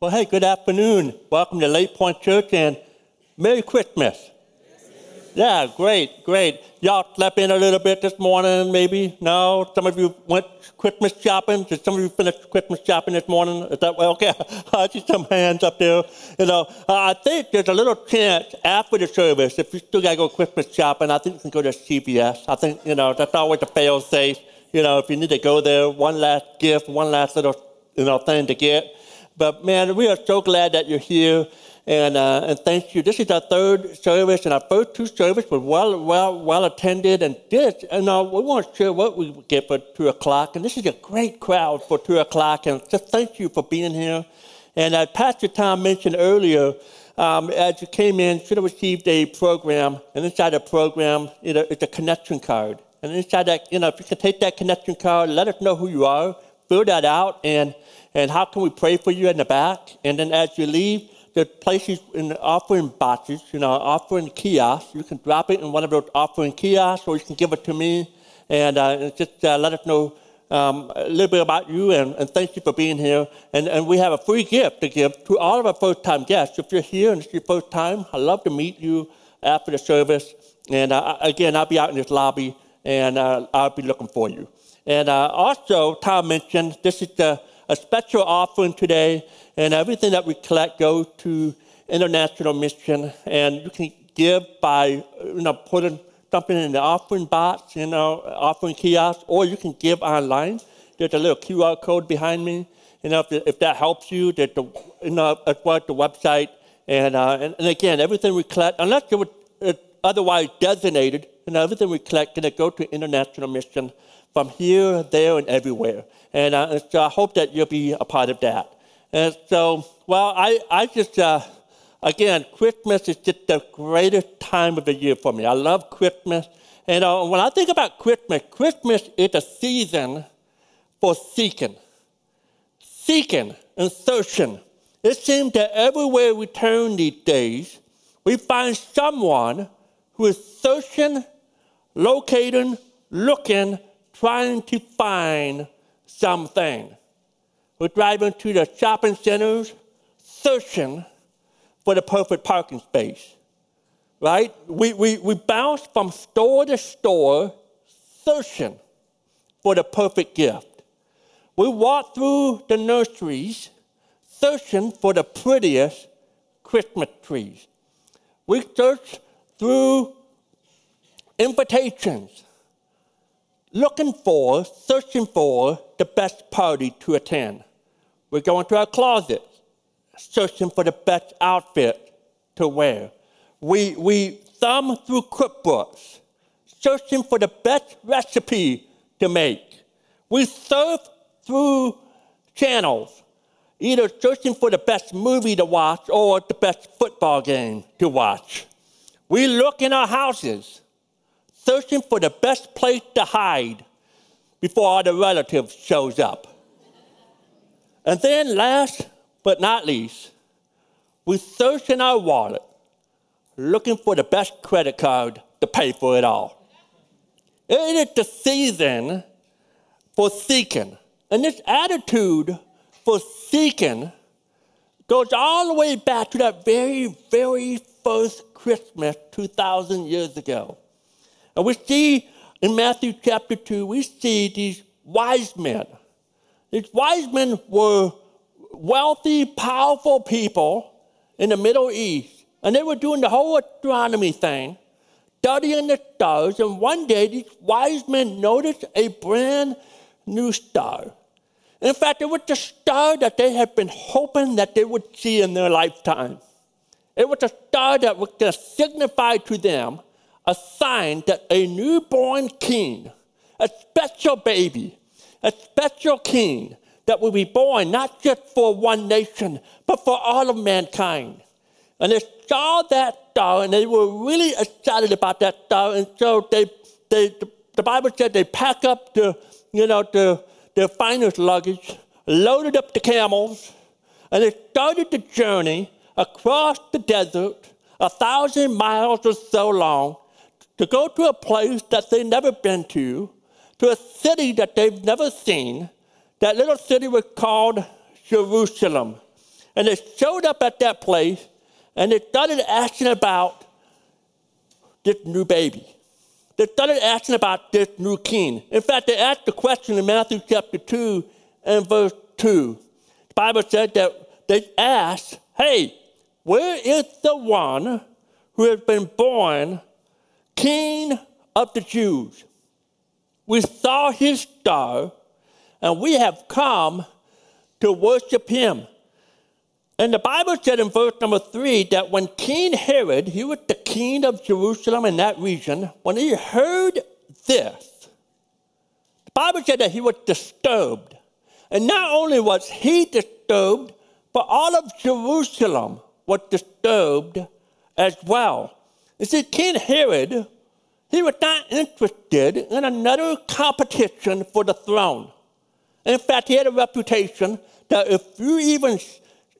Well, hey, good afternoon. Welcome to Lake Point Church and Merry Christmas. Yeah, great, great. Y'all slept in a little bit this morning, maybe? No? Some of you went Christmas shopping? Did some of you finish Christmas shopping this morning? Is that well? Okay, I see some hands up there. You know, uh, I think there's a little chance after the service, if you still got to go Christmas shopping, I think you can go to CVS. I think, you know, that's always a fail safe. You know, if you need to go there, one last gift, one last little, you know, thing to get. But man, we are so glad that you're here. And, uh, and thank you. This is our third service, and our first two services were well, well, well attended. And this, and uh, we weren't sure what we get for two o'clock. And this is a great crowd for two o'clock. And just thank you for being here. And as Pastor Tom mentioned earlier, um, as you came in, should have received a program. And inside the program, you it's a connection card. And inside that, you know, if you can take that connection card, let us know who you are, fill that out, and and how can we pray for you in the back. And then as you leave the places in the offering boxes, you know, offering kiosks. You can drop it in one of those offering kiosks, or you can give it to me, and uh, just uh, let us know um, a little bit about you, and, and, thank you for being here. And, and we have a free gift to give to all of our first-time guests. If you're here and it's your first time, I'd love to meet you after the service. And uh, again, I'll be out in this lobby, and uh, I'll be looking for you. And uh, also, Tom mentioned this is the, a special offering today and everything that we collect goes to international mission. And you can give by, you know, putting something in the offering box, you know, offering kiosk, or you can give online. There's a little QR code behind me. You know, if, if that helps you, there's the, you know, as well the website. And, uh, and, and, again, everything we collect, unless it was otherwise designated, you know, everything we collect can go to international mission from here, there, and everywhere. And uh, so I hope that you'll be a part of that. And so, well, I, I just, uh, again, Christmas is just the greatest time of the year for me. I love Christmas. And uh, when I think about Christmas, Christmas is a season for seeking, seeking and searching. It seems that everywhere we turn these days, we find someone who is searching, locating, looking, trying to find something. We're driving to the shopping centers, searching for the perfect parking space. Right? We, we, we bounce from store to store, searching for the perfect gift. We walk through the nurseries, searching for the prettiest Christmas trees. We search through invitations, looking for, searching for the best party to attend. We're going to our closet, searching for the best outfit to wear. We, we thumb through cookbooks, searching for the best recipe to make. We surf through channels, either searching for the best movie to watch or the best football game to watch. We look in our houses, searching for the best place to hide before all the relatives shows up. And then, last but not least, we search in our wallet looking for the best credit card to pay for it all. It is the season for seeking. And this attitude for seeking goes all the way back to that very, very first Christmas 2,000 years ago. And we see in Matthew chapter 2, we see these wise men these wise men were wealthy, powerful people in the Middle East, and they were doing the whole astronomy thing, studying the stars. And one day, these wise men noticed a brand new star. In fact, it was the star that they had been hoping that they would see in their lifetime. It was a star that was going to signify to them a sign that a newborn king, a special baby, a special king that will be born not just for one nation, but for all of mankind. And they saw that star and they were really excited about that star. And so they, they, the Bible said they pack up the, you know, the, their finest luggage, loaded up the camels, and they started the journey across the desert, a thousand miles or so long, to go to a place that they'd never been to, to a city that they've never seen. That little city was called Jerusalem. and they showed up at that place and they started asking about this new baby. They started asking about this new king. In fact, they asked the question in Matthew chapter 2 and verse 2. The Bible said that they asked, Hey, where is the one who has been born king of the Jews? We saw his star, and we have come to worship him. And the Bible said in verse number three that when King Herod, he was the king of Jerusalem in that region, when he heard this, the Bible said that he was disturbed. And not only was he disturbed, but all of Jerusalem was disturbed as well. You see, King Herod, he was not interested in another competition for the throne. In fact, he had a reputation that if you even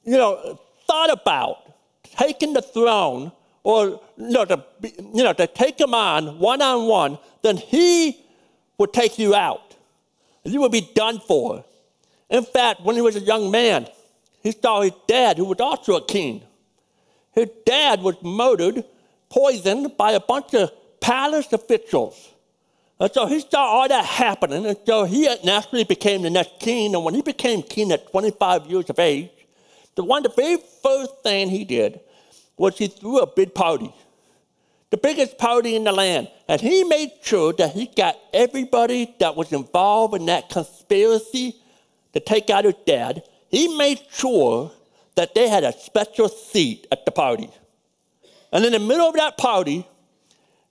you know, thought about taking the throne or you know, to, you know, to take him on one on one, then he would take you out. You would be done for. In fact, when he was a young man, he saw his dad, who was also a king. His dad was murdered, poisoned by a bunch of palace officials. And so he saw all that happening, and so he naturally became the next king. And when he became king at 25 years of age, the one, the very first thing he did was he threw a big party, the biggest party in the land. And he made sure that he got everybody that was involved in that conspiracy to take out his dad. He made sure that they had a special seat at the party. And in the middle of that party,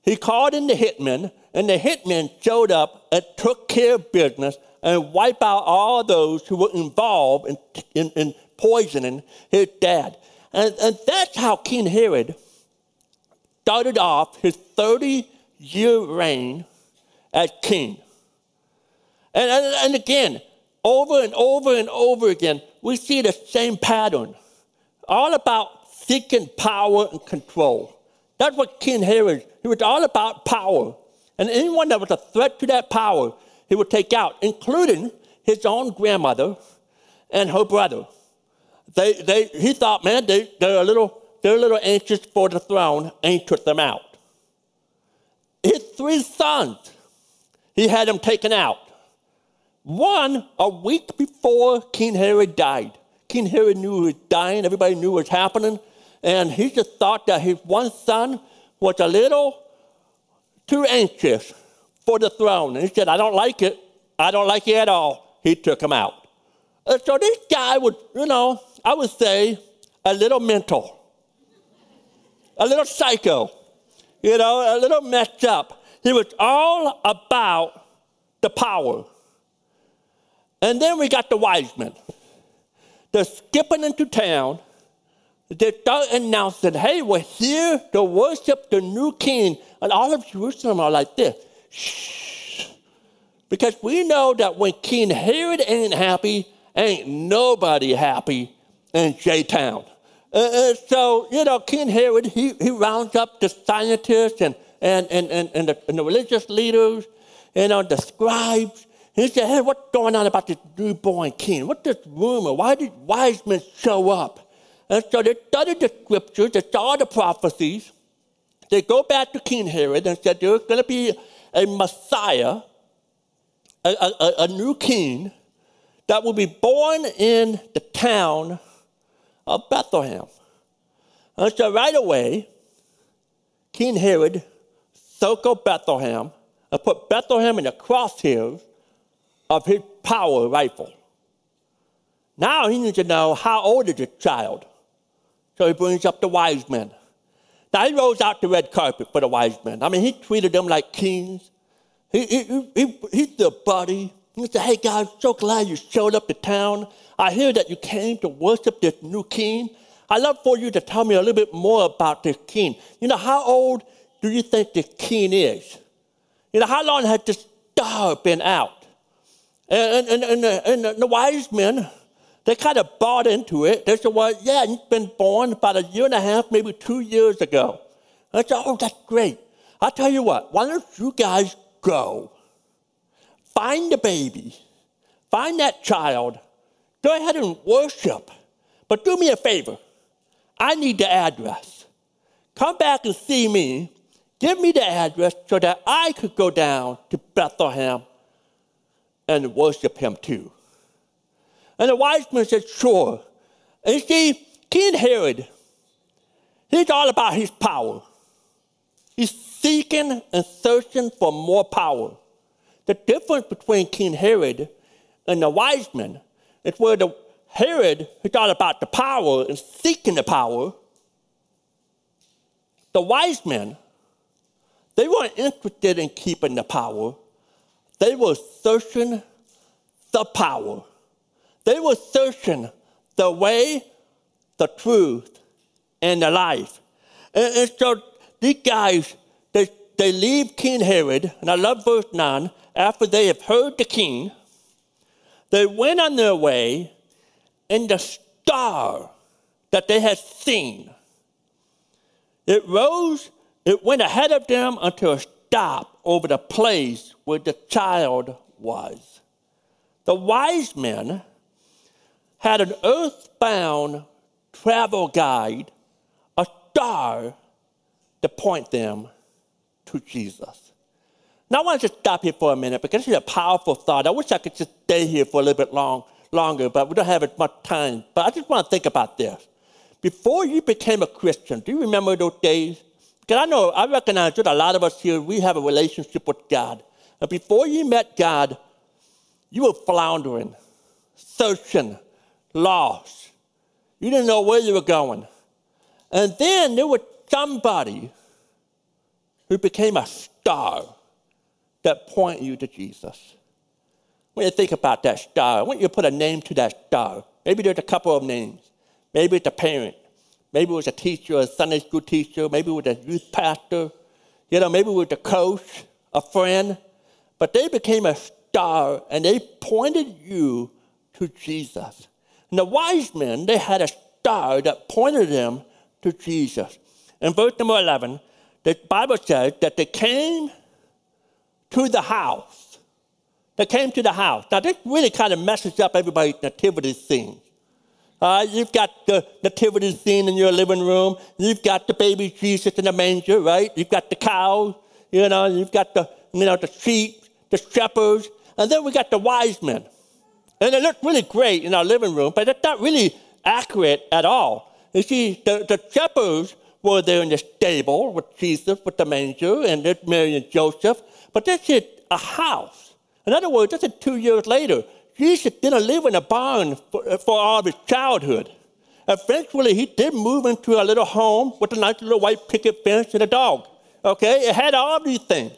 he called in the hitmen, and the hitmen showed up and took care of business and wiped out all those who were involved in, in, in poisoning his dad. And, and that's how King Herod started off his 30 year reign as king. And, and, and again, over and over and over again, we see the same pattern. All about seeking power and control. That's what King Herod, he was all about power. And anyone that was a threat to that power, he would take out, including his own grandmother and her brother they, they, he thought, man, they, they're, a little, they're a little anxious for the throne, and he took them out. His three sons, he had them taken out. One, a week before King Herod died. King Herod knew he was dying, everybody knew what was happening, and he just thought that his one son was a little too anxious for the throne. And he said, I don't like it. I don't like it at all. He took him out. And so this guy would, you know, I would say, a little mental, a little psycho, you know, a little messed up. He was all about the power. And then we got the wise men. They're skipping into town. They start announcing, hey, we're here to worship the new king. And all of Jerusalem are like this. Shh. Because we know that when King Herod ain't happy, ain't nobody happy in J Town. Uh, so, you know, King Herod, he, he rounds up the scientists and, and, and, and, and, the, and the religious leaders, you know, the scribes. He said, hey, what's going on about this newborn king? What's this rumor? Why did wise men show up? And so they studied the scriptures, they saw the prophecies. They go back to King Herod and said there's going to be a Messiah, a, a, a new king, that will be born in the town of Bethlehem. And so right away, King Herod circled Bethlehem and put Bethlehem in the crosshairs of his power rifle. Now he needs to know how old is the child. So he brings up the wise men. Now he rolls out the red carpet for the wise men. I mean, he treated them like kings. He, he, he, he's their buddy. He said, Hey guys, so glad you showed up to town. I hear that you came to worship this new king. I'd love for you to tell me a little bit more about this king. You know, how old do you think this king is? You know, how long has this star been out? And, and, and, and, and the wise men, they kind of bought into it. They said, well, yeah, he's been born about a year and a half, maybe two years ago. I said, oh, that's great. I'll tell you what, why don't you guys go? Find the baby, find that child, Go ahead and worship. But do me a favor. I need the address. Come back and see me. Give me the address so that I could go down to Bethlehem and worship him too. And the wise men said, Sure. And you see, King Herod, he's all about his power. He's seeking and searching for more power. The difference between King Herod and the wise men is where the Herod is all about the power and seeking the power. The wise men, they weren't interested in keeping the power. They were searching the power. They were searching the way, the truth, and the life. And, and so these guys, they, they leave King Herod, and I love verse 9, after they have heard the king, they went on their way, and the star that they had seen, it rose, it went ahead of them until it stopped over the place where the child was. The wise men had an earthbound travel guide, a star to point them to Jesus. Now, I want to just stop here for a minute because this is a powerful thought. I wish I could just stay here for a little bit long, longer, but we don't have as much time. But I just want to think about this. Before you became a Christian, do you remember those days? Because I know, I recognize that a lot of us here, we have a relationship with God. And before you met God, you were floundering, searching, lost. You didn't know where you were going. And then there was somebody who became a star that pointed you to Jesus. When you think about that star, want you put a name to that star. Maybe there's a couple of names. Maybe it's a parent. Maybe it was a teacher, a Sunday school teacher. Maybe it was a youth pastor. You know, maybe it was a coach, a friend. But they became a star and they pointed you to Jesus. And the wise men, they had a star that pointed them to Jesus. In verse number 11, the Bible says that they came to the house. They came to the house. Now, this really kind of messes up everybody's nativity scene. Uh, you've got the nativity scene in your living room. You've got the baby Jesus in the manger, right? You've got the cows, you know, you've got the, you know, the sheep, the shepherds, and then we got the wise men. And they look really great in our living room, but it's not really accurate at all. You see, the, the shepherds were there in the stable with Jesus, with the manger, and there's Mary and Joseph. But this is a house. In other words, this is two years later. Jesus didn't live in a barn for, for all of his childhood. Eventually, he did move into a little home with a nice little white picket fence and a dog. Okay, it had all these things.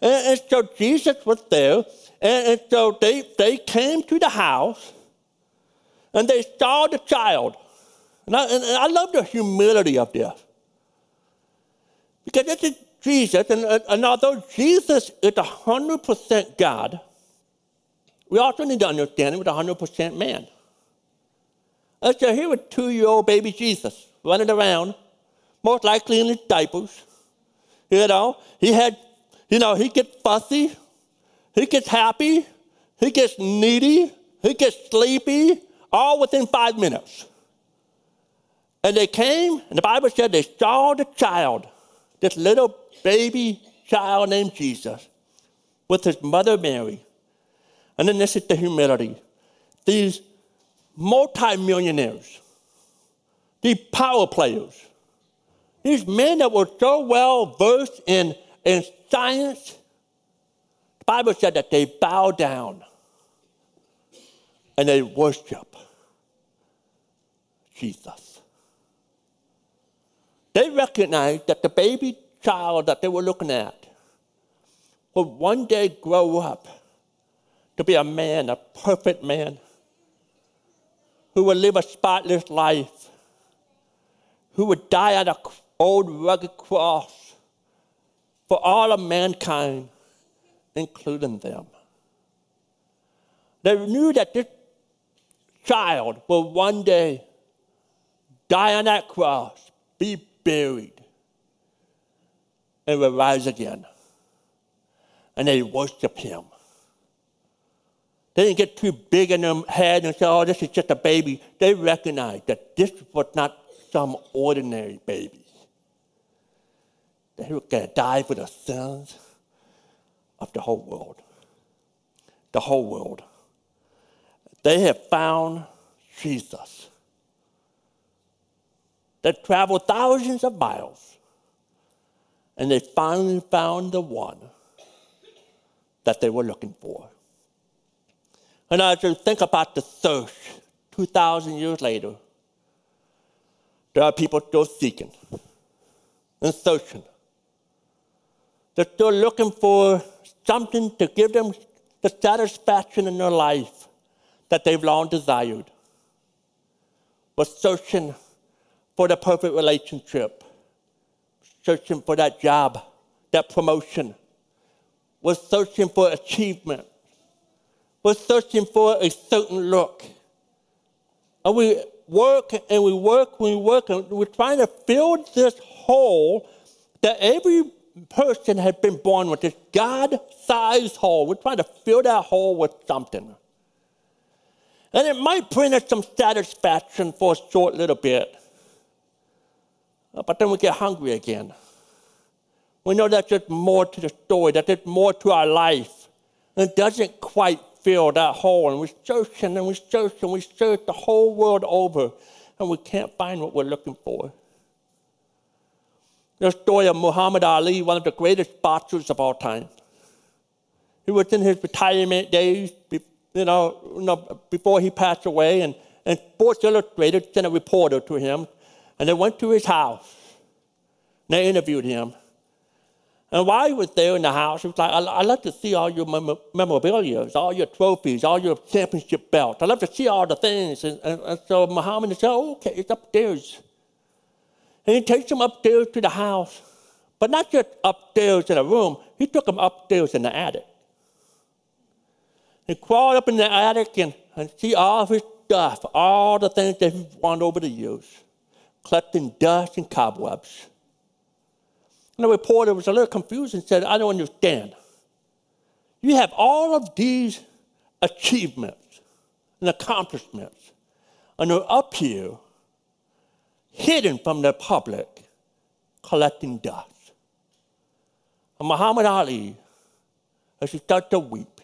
And, and so Jesus was there, and, and so they, they came to the house and they saw the child. And I, and I love the humility of this. Because this is Jesus, and, and although Jesus is 100% God, we also need to understand he was 100% man. And so here was two year old baby Jesus running around, most likely in his diapers. You know, he had, you know, he gets fussy, he gets happy, he gets needy, he gets sleepy, all within five minutes. And they came, and the Bible said they saw the child, this little baby child named Jesus, with his mother Mary. And then this is the humility. These multimillionaires, these power players, these men that were so well versed in, in science, Bible said that they bow down and they worship Jesus. They recognized that the baby child that they were looking at would one day grow up to be a man, a perfect man, who would live a spotless life, who would die on an old rugged cross for all of mankind, including them. They knew that this child will one day die on that cross, be buried, and will rise again. And they worship him. They didn't get too big in their head and say, oh, this is just a baby. They recognized that this was not some ordinary baby. They were going to die for the sins of the whole world. The whole world. They have found Jesus. They traveled thousands of miles and they finally found the one that they were looking for. And as you think about the search 2,000 years later, there are people still seeking and searching. They're still looking for something to give them the satisfaction in their life that they've long desired. But searching for the perfect relationship, searching for that job, that promotion, was searching for achievement, was searching for a certain look. And we work and we work and we work and we're trying to fill this hole that every person has been born with, this God sized hole. We're trying to fill that hole with something. And it might bring us some satisfaction for a short little bit. Uh, but then we get hungry again. We know that there's more to the story, that there's more to our life. And it doesn't quite fill that hole. And we're search and we search and we search the whole world over, and we can't find what we're looking for. The story of Muhammad Ali, one of the greatest boxers of all time. He was in his retirement days, you know, before he passed away, and, and Sports Illustrated sent a reporter to him, and they went to his house. And they interviewed him. And while he was there in the house, he was like, I'd like to see all your mem- memorabilia, all your trophies, all your championship belts. I'd love to see all the things. And, and, and so Muhammad said, oh, okay, it's upstairs. And he takes him upstairs to the house, but not just upstairs in a room, he took him upstairs in the attic. He crawled up in the attic and, and see all of his stuff, all the things that he's won over the years, collecting dust and cobwebs. And the reporter was a little confused and said, I don't understand. You have all of these achievements and accomplishments, and you're up here, hidden from the public, collecting dust. And Muhammad Ali, as he started to weep,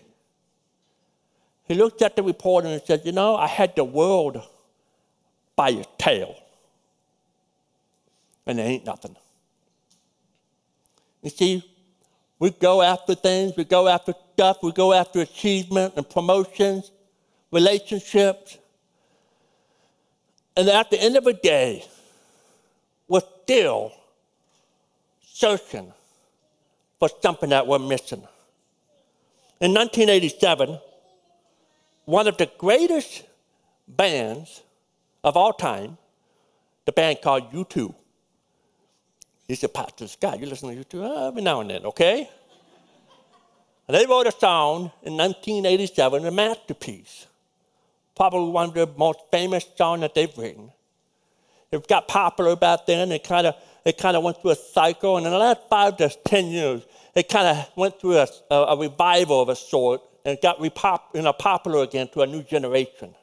he looked at the reporter and said, You know, I had the world by its tail, and there ain't nothing. You see, we go after things, we go after stuff, we go after achievement and promotions, relationships. And at the end of the day, still searching for something that we're missing. In 1987, one of the greatest bands of all time, the band called U2, he said, Pastor Scott, you listen to you too? Uh, every now and then, okay? And they wrote a song in 1987, a masterpiece. Probably one of the most famous songs that they've written. It got popular back then. It kind of it kind of went through a cycle, and in the last five to ten years, it kind of went through a, a, a, revival of a sort, and got repop, you know, popular again to a new generation.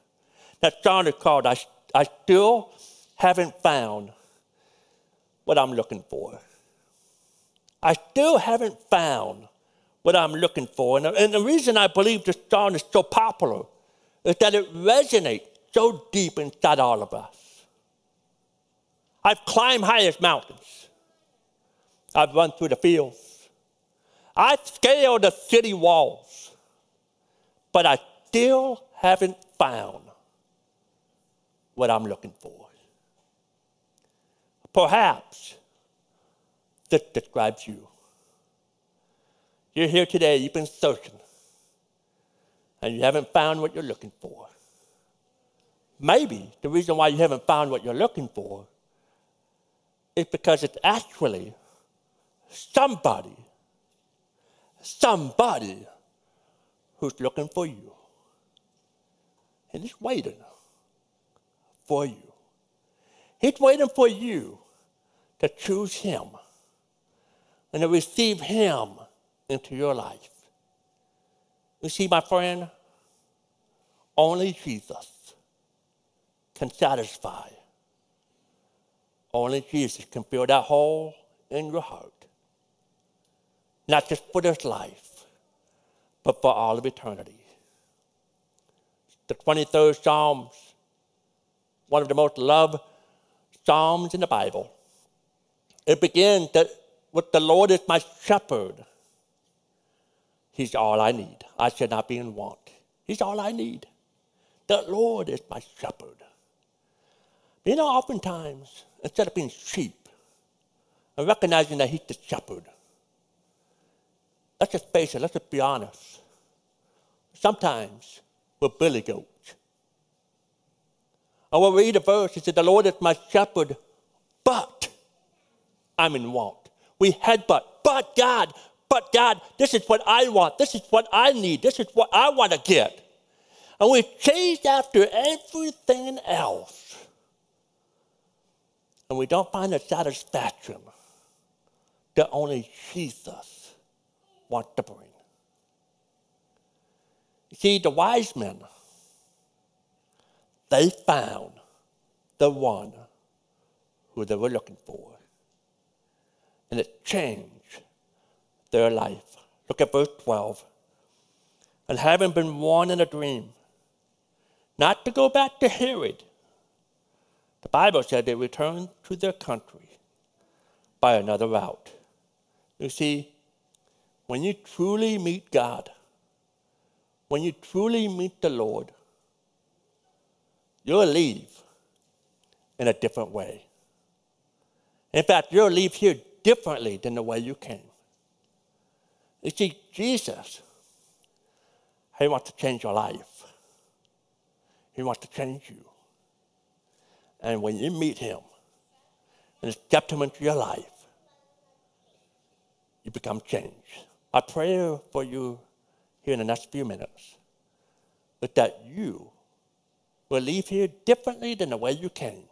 That song is called "I, I Still Haven't Found what I'm looking for. I still haven't found what I'm looking for. And, and the reason I believe this song is so popular is that it resonates so deep inside all of us. I've climbed highest mountains. I've run through the fields. I've scaled the city walls. But I still haven't found what I'm looking for. Perhaps that describes you. You're here today, you've been searching, and you haven't found what you're looking for. Maybe the reason why you haven't found what you're looking for is because it's actually somebody, somebody who's looking for you. And he's waiting for you. He's waiting for you to choose Him and to receive Him into your life. You see, my friend, Only Jesus can satisfy. Only Jesus can fill that hole in your heart. Not just for this life, but for all of eternity. The 23rd Psalms, one of the most loved Psalms in the Bible. It begins with the Lord is my shepherd. He's all I need. I should not be in want. He's all I need. The Lord is my shepherd. You know, oftentimes, instead of being sheep and recognizing that He's the shepherd, let's just face it, let's just be honest. Sometimes we're billy goats. I will read a verse. He said, The Lord is my shepherd, but I'm in want. We had but, but God, but God, this is what I want. This is what I need. This is what I want to get. And we chase after everything else. And we don't find the satisfaction that only Jesus wants to bring. You see, the wise men, they found the one who they were looking for. And it changed their life. Look at verse 12. And having been warned in a dream, not to go back to Herod, the Bible said they returned to their country by another route. You see, when you truly meet God, when you truly meet the Lord, you'll leave in a different way. In fact, you'll leave here differently than the way you came. You see, Jesus, He wants to change your life. He wants to change you. And when you meet Him and step Him into your life, you become changed. I pray for you here in the next few minutes that you will leave here differently than the way you came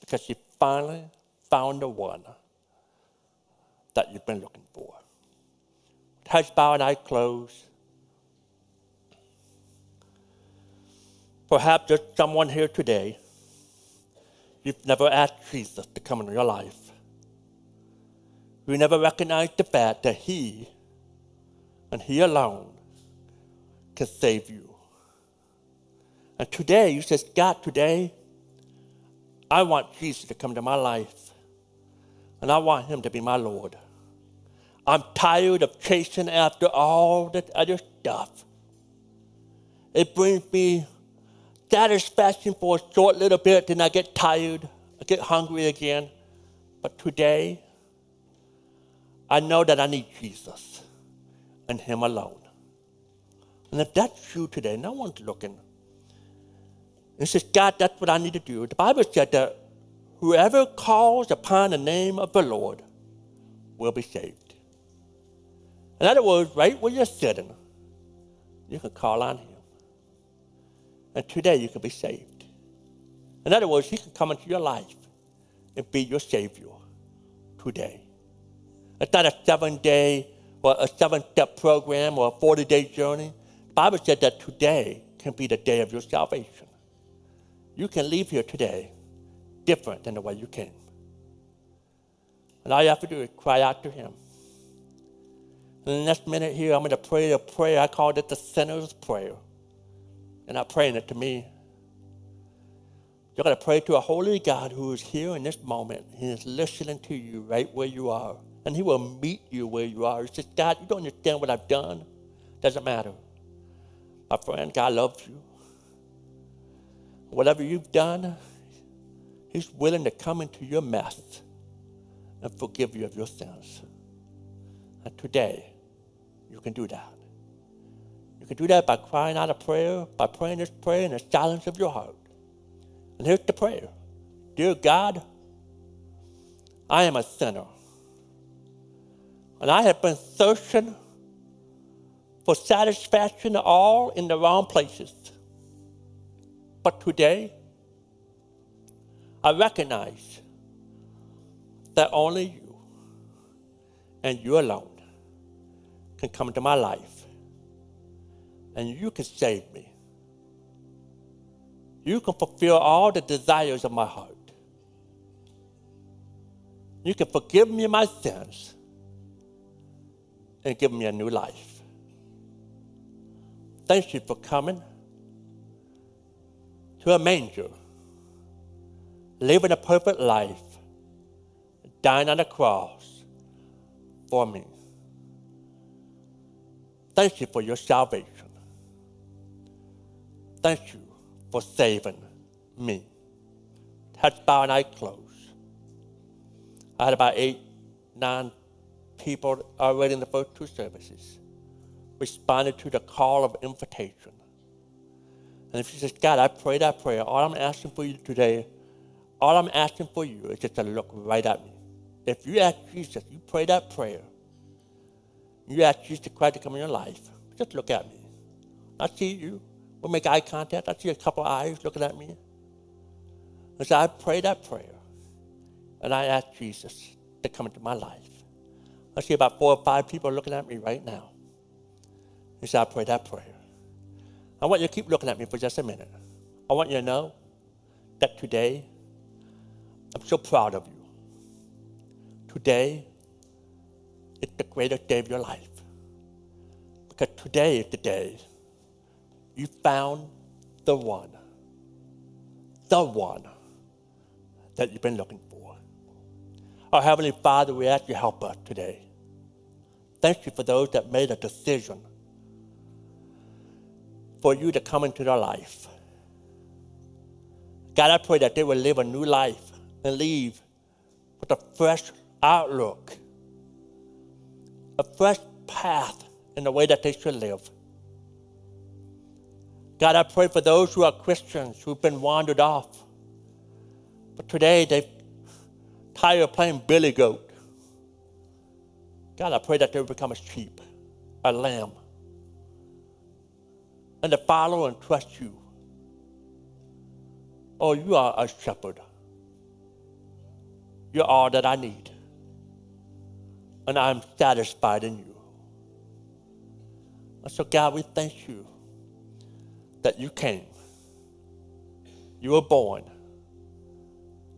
because you finally found the one that you've been looking for. Heads bowed and eyes closed. Perhaps there's someone here today, you've never asked Jesus to come into your life. You never recognized the fact that He and He alone can save you. And today, you says, God, today, I want Jesus to come to my life. And I want him to be my Lord. I'm tired of chasing after all that other stuff. It brings me satisfaction for a short little bit, then I get tired, I get hungry again. But today, I know that I need Jesus and Him alone. And if that's you today, no one's looking. And says, God, that's what I need to do. The Bible said that whoever calls upon the name of the Lord will be saved. In other words, right where you're sitting, you can call on Him. And today you can be saved. In other words, He can come into your life and be your Savior today. It's not a seven day or a seven step program or a 40 day journey. The Bible said that today can be the day of your salvation. You can leave here today different than the way you came. And all you have to do is cry out to Him. In the next minute here, I'm going to pray a prayer. I call it the sinner's prayer. And I'm praying it to me. You're going to pray to a holy God who is here in this moment. He is listening to you right where you are. And He will meet you where you are. He says, God, you don't understand what I've done. Doesn't matter. My friend, God loves you. Whatever you've done, He's willing to come into your mess and forgive you of your sins. And today, you can do that. You can do that by crying out a prayer, by praying this prayer in the silence of your heart. And here's the prayer Dear God, I am a sinner. And I have been searching for satisfaction all in the wrong places. But today, I recognize that only you and you alone can come into my life and you can save me You can fulfill all the desires of my heart. You can forgive me my sins and give me a new life. Thank you for coming to a manger, living a perfect life, dying on the cross for me. Thank you for your salvation. Thank you for saving me. Heads bowed and eyes close. I had about eight, nine people already in the first two services responded to the call of invitation. And if you says, God, I pray that prayer, all I'm asking for you today, all I'm asking for you is just to look right at me. If you ask Jesus, you pray that prayer, you ask Jesus Christ to come in your life, just look at me. I see you. We'll make eye contact. I see a couple eyes looking at me. And so I pray that prayer. And I ask Jesus to come into my life. I see about four or five people looking at me right now. He said, I pray that prayer. I want you to keep looking at me for just a minute. I want you to know that today, I'm so proud of you. Today is the greatest day of your life. Because today is the day you found the one, the one that you've been looking for. Our Heavenly Father, we ask you to help us today. Thank you for those that made a decision for you to come into their life. God, I pray that they will live a new life and leave with a fresh outlook, a fresh path in the way that they should live. God, I pray for those who are Christians who've been wandered off. But today they've tired of playing billy goat. God, I pray that they become a sheep, a lamb, and to follow and trust you. Oh, you are a shepherd. You're all that I need. And I'm satisfied in you. And so, God, we thank you that you came. You were born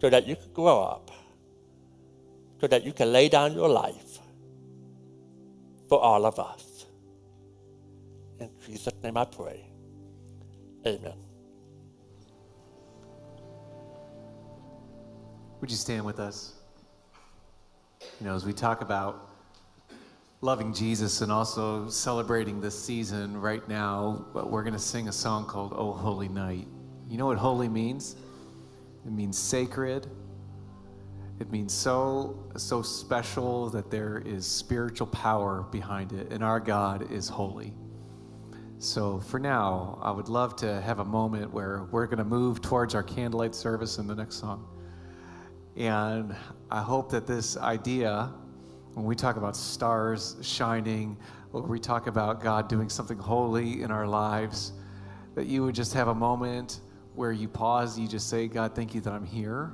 so that you could grow up, so that you can lay down your life for all of us. In Jesus' name I pray. Amen. Would you stand with us? You know, as we talk about loving Jesus and also celebrating this season right now, we're going to sing a song called Oh Holy Night. You know what holy means? It means sacred. It means so so special that there is spiritual power behind it and our God is holy. So for now, I would love to have a moment where we're going to move towards our candlelight service in the next song. And I hope that this idea when we talk about stars shining, or we talk about God doing something holy in our lives, that you would just have a moment where you pause, you just say, God, thank you that I'm here.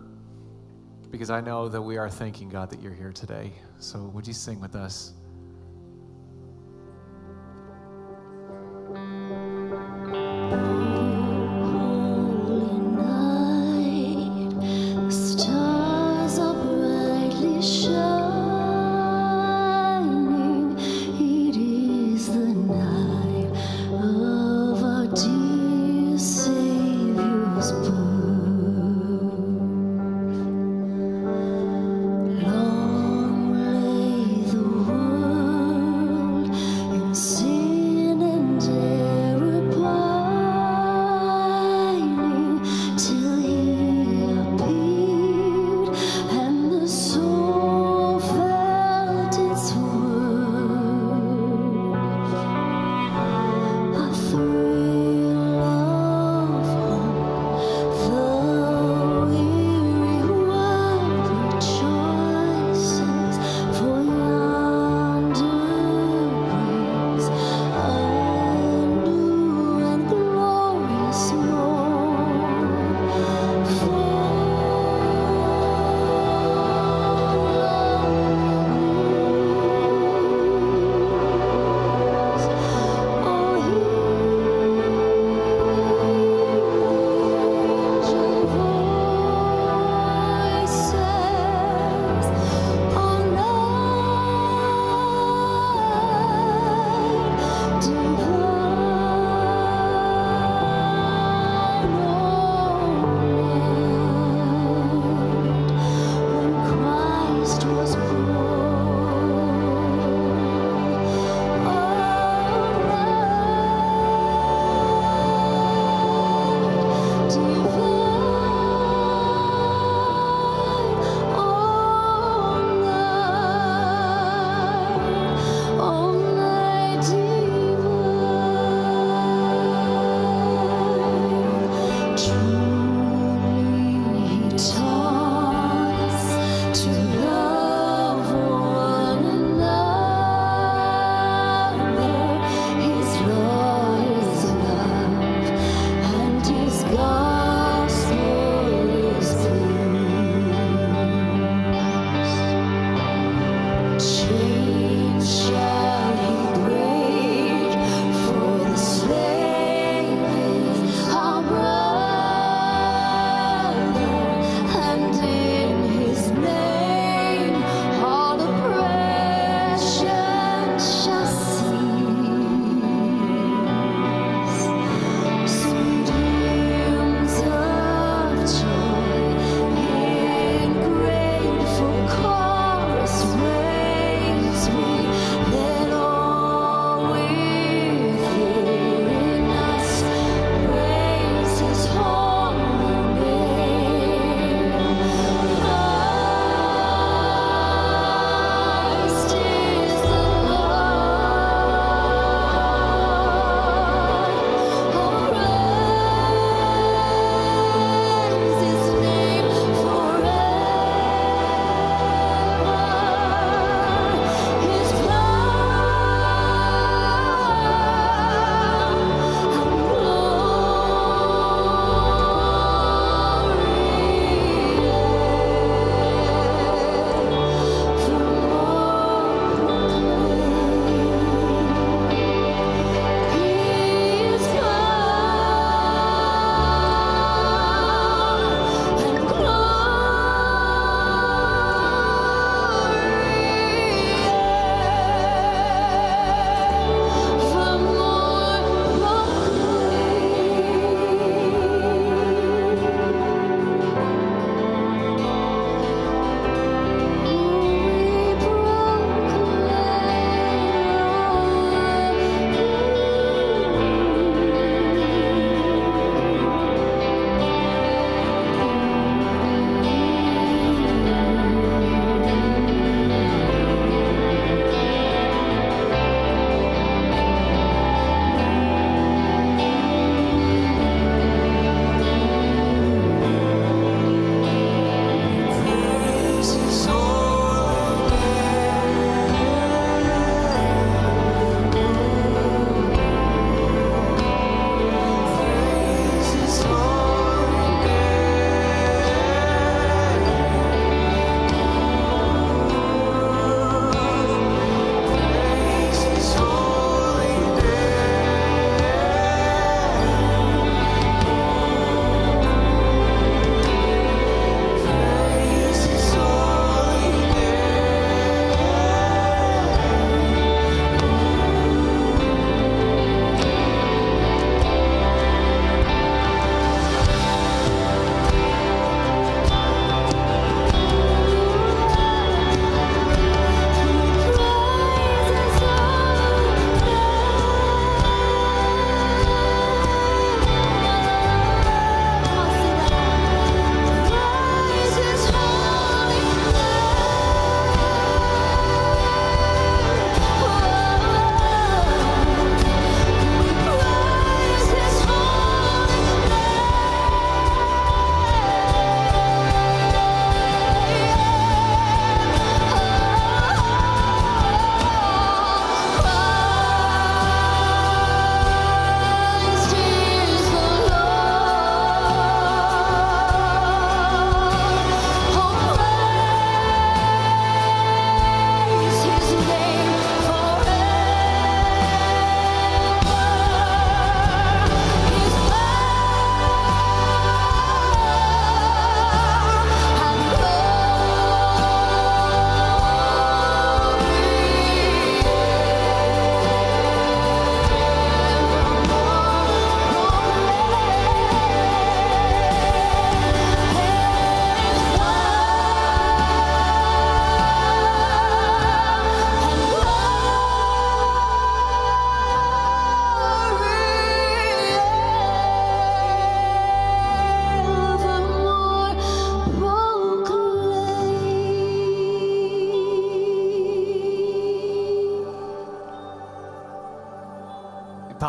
Because I know that we are thanking God that you're here today. So would you sing with us?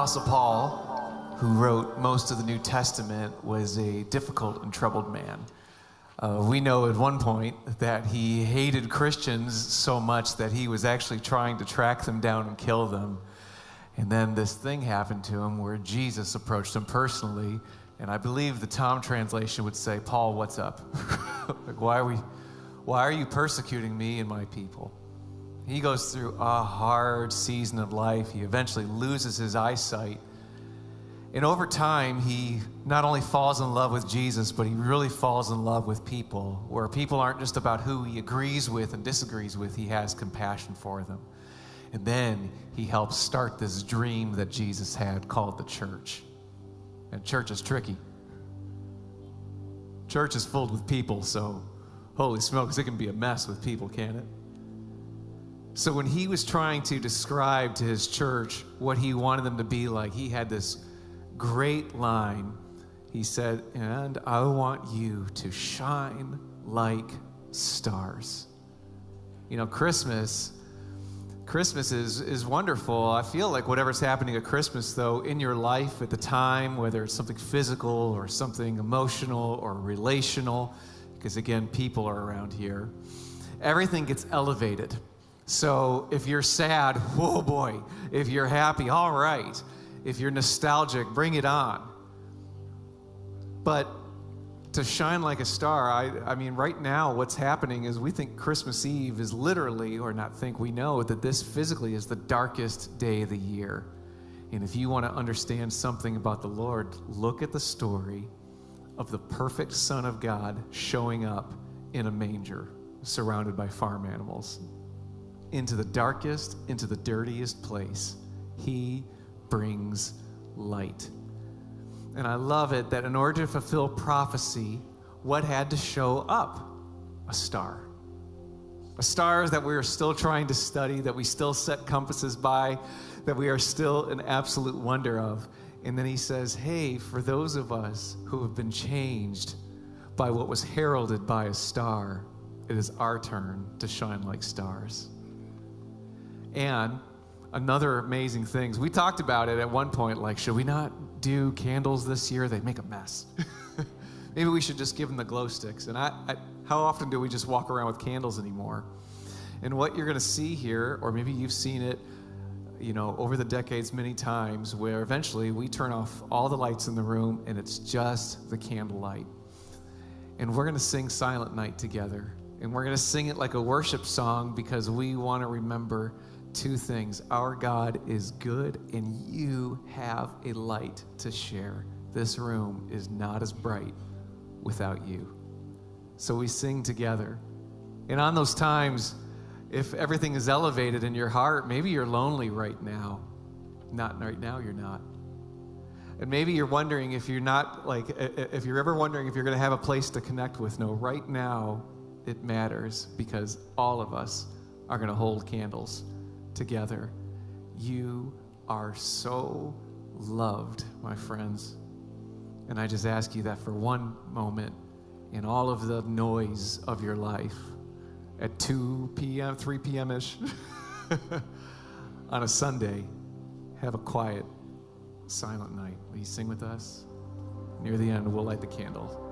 Apostle Paul, who wrote most of the New Testament, was a difficult and troubled man. Uh, we know at one point that he hated Christians so much that he was actually trying to track them down and kill them. And then this thing happened to him where Jesus approached him personally. And I believe the Tom translation would say, Paul, what's up? like, why are, we, why are you persecuting me and my people? He goes through a hard season of life. He eventually loses his eyesight. And over time, he not only falls in love with Jesus, but he really falls in love with people, where people aren't just about who he agrees with and disagrees with, he has compassion for them. And then he helps start this dream that Jesus had called the church. And church is tricky. Church is filled with people, so holy smokes, it can be a mess with people, can't it? So when he was trying to describe to his church what he wanted them to be like, he had this great line. He said, And I want you to shine like stars. You know, Christmas. Christmas is, is wonderful. I feel like whatever's happening at Christmas, though, in your life at the time, whether it's something physical or something emotional or relational, because again, people are around here, everything gets elevated. So if you're sad, oh boy. If you're happy, all right. If you're nostalgic, bring it on. But to shine like a star, I, I mean, right now, what's happening is we think Christmas Eve is literally, or not think, we know that this physically is the darkest day of the year. And if you want to understand something about the Lord, look at the story of the perfect Son of God showing up in a manger surrounded by farm animals into the darkest, into the dirtiest place, He brings light. And I love it that in order to fulfill prophecy, what had to show up? A star. A star that we are still trying to study, that we still set compasses by, that we are still in absolute wonder of. And then he says, Hey, for those of us who have been changed by what was heralded by a star, it is our turn to shine like stars. And another amazing things, we talked about it at one point like, should we not do candles this year? They make a mess. Maybe we should just give them the glow sticks. And I, I, how often do we just walk around with candles anymore? And what you're going to see here, or maybe you've seen it, you know, over the decades many times, where eventually we turn off all the lights in the room and it's just the candlelight. And we're going to sing Silent Night together. And we're going to sing it like a worship song because we want to remember two things our God is good, and you have a light to share. This room is not as bright without you. So we sing together. And on those times, if everything is elevated in your heart, maybe you're lonely right now. Not right now, you're not. And maybe you're wondering if you're not like, if you're ever wondering if you're going to have a place to connect with. No, right now it matters because all of us are going to hold candles together. You are so loved, my friends. And I just ask you that for one moment in all of the noise of your life at 2 p.m., 3 p.m. ish on a Sunday, have a quiet, silent night. Will you sing with us? Near the end, we'll light the candle.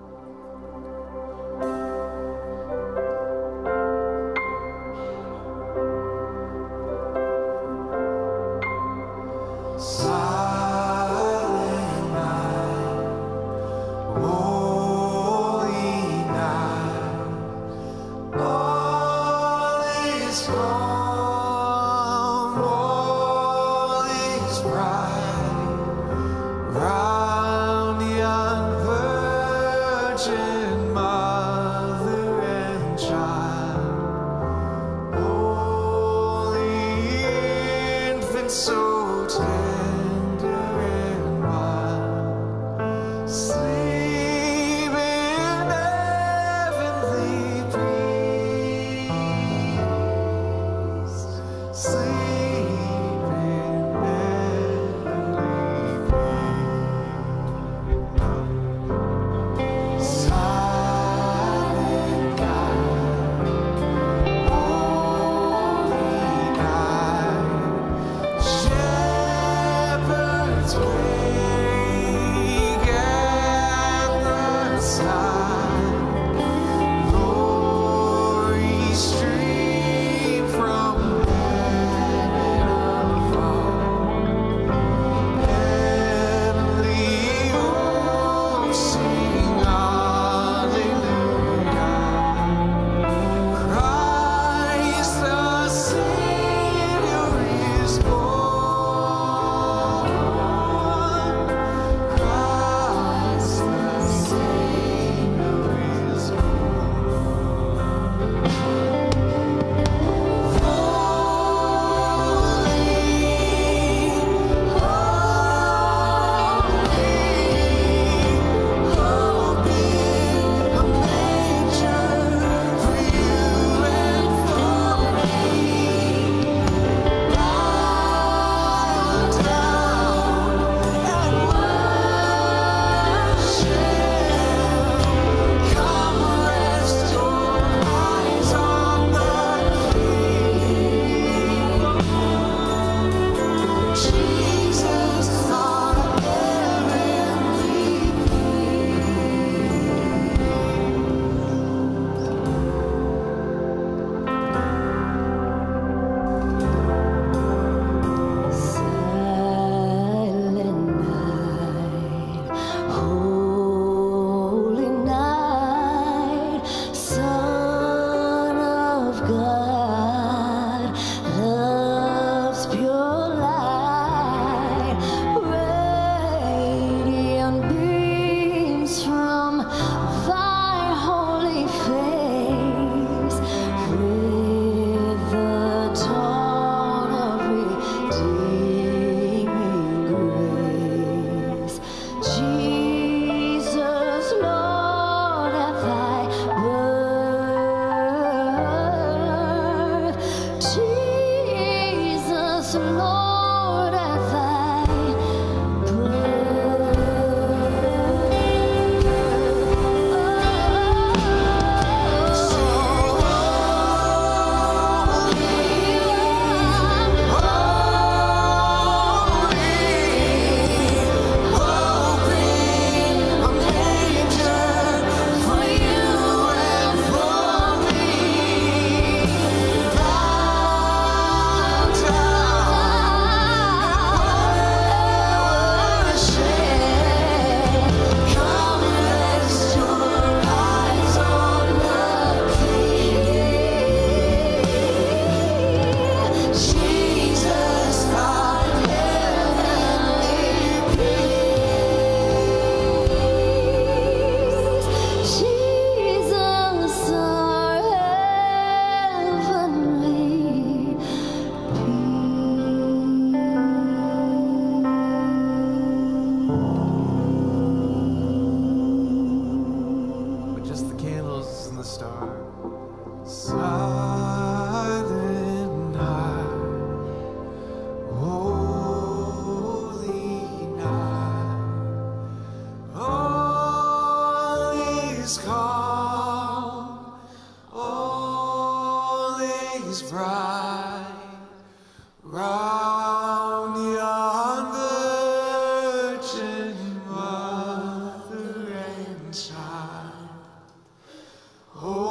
holy oh.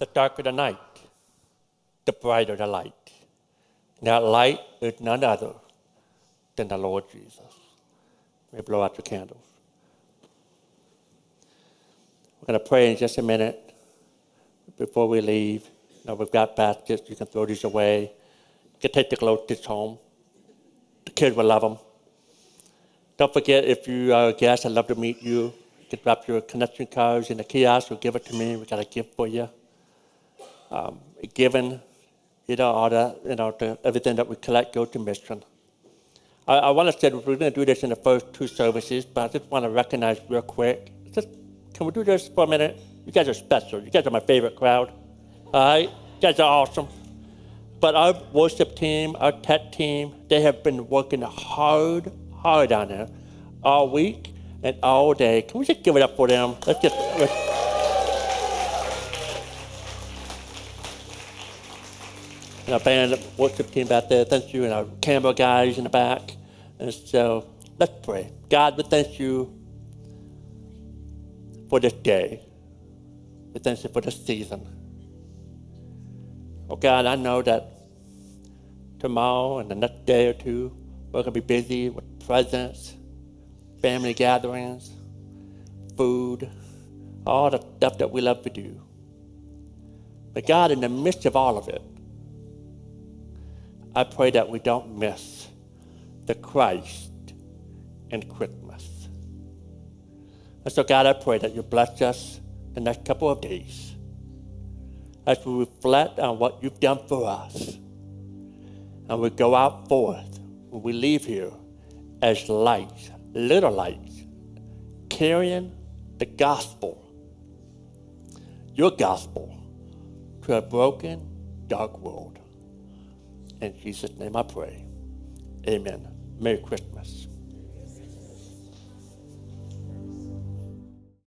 The darker the night, the brighter the light. That light is none other than the Lord Jesus. We blow out your candles. We're going to pray in just a minute before we leave. Now we've got baskets. You can throw these away. You can take the glow sticks home. The kids will love them. Don't forget, if you are a guest, I'd love to meet you. You can drop your connection cards in the kiosk or give it to me. We've got a gift for you. Um, given, you know, all the, you know, the, everything that we collect goes to mission. I, I want to say we're going to do this in the first two services, but I just want to recognize real quick. Just, can we do this for a minute? You guys are special. You guys are my favorite crowd. All right? You guys are awesome. But our worship team, our tech team, they have been working hard, hard on it all week and all day. Can we just give it up for them? Let's just. Let's, and our band worship team back there, thank you, and our camera guys in the back. And so let's pray. God, we thank you for this day. We thank you for this season. Oh God, I know that tomorrow and the next day or two, we're going to be busy with presents, family gatherings, food, all the stuff that we love to do. But God, in the midst of all of it, I pray that we don't miss the Christ in Christmas. And so, God, I pray that you bless us the next couple of days as we reflect on what you've done for us. And we go out forth when we leave here as lights, little lights, carrying the gospel, your gospel, to a broken, dark world. In Jesus' name I pray. Amen. Merry Christmas.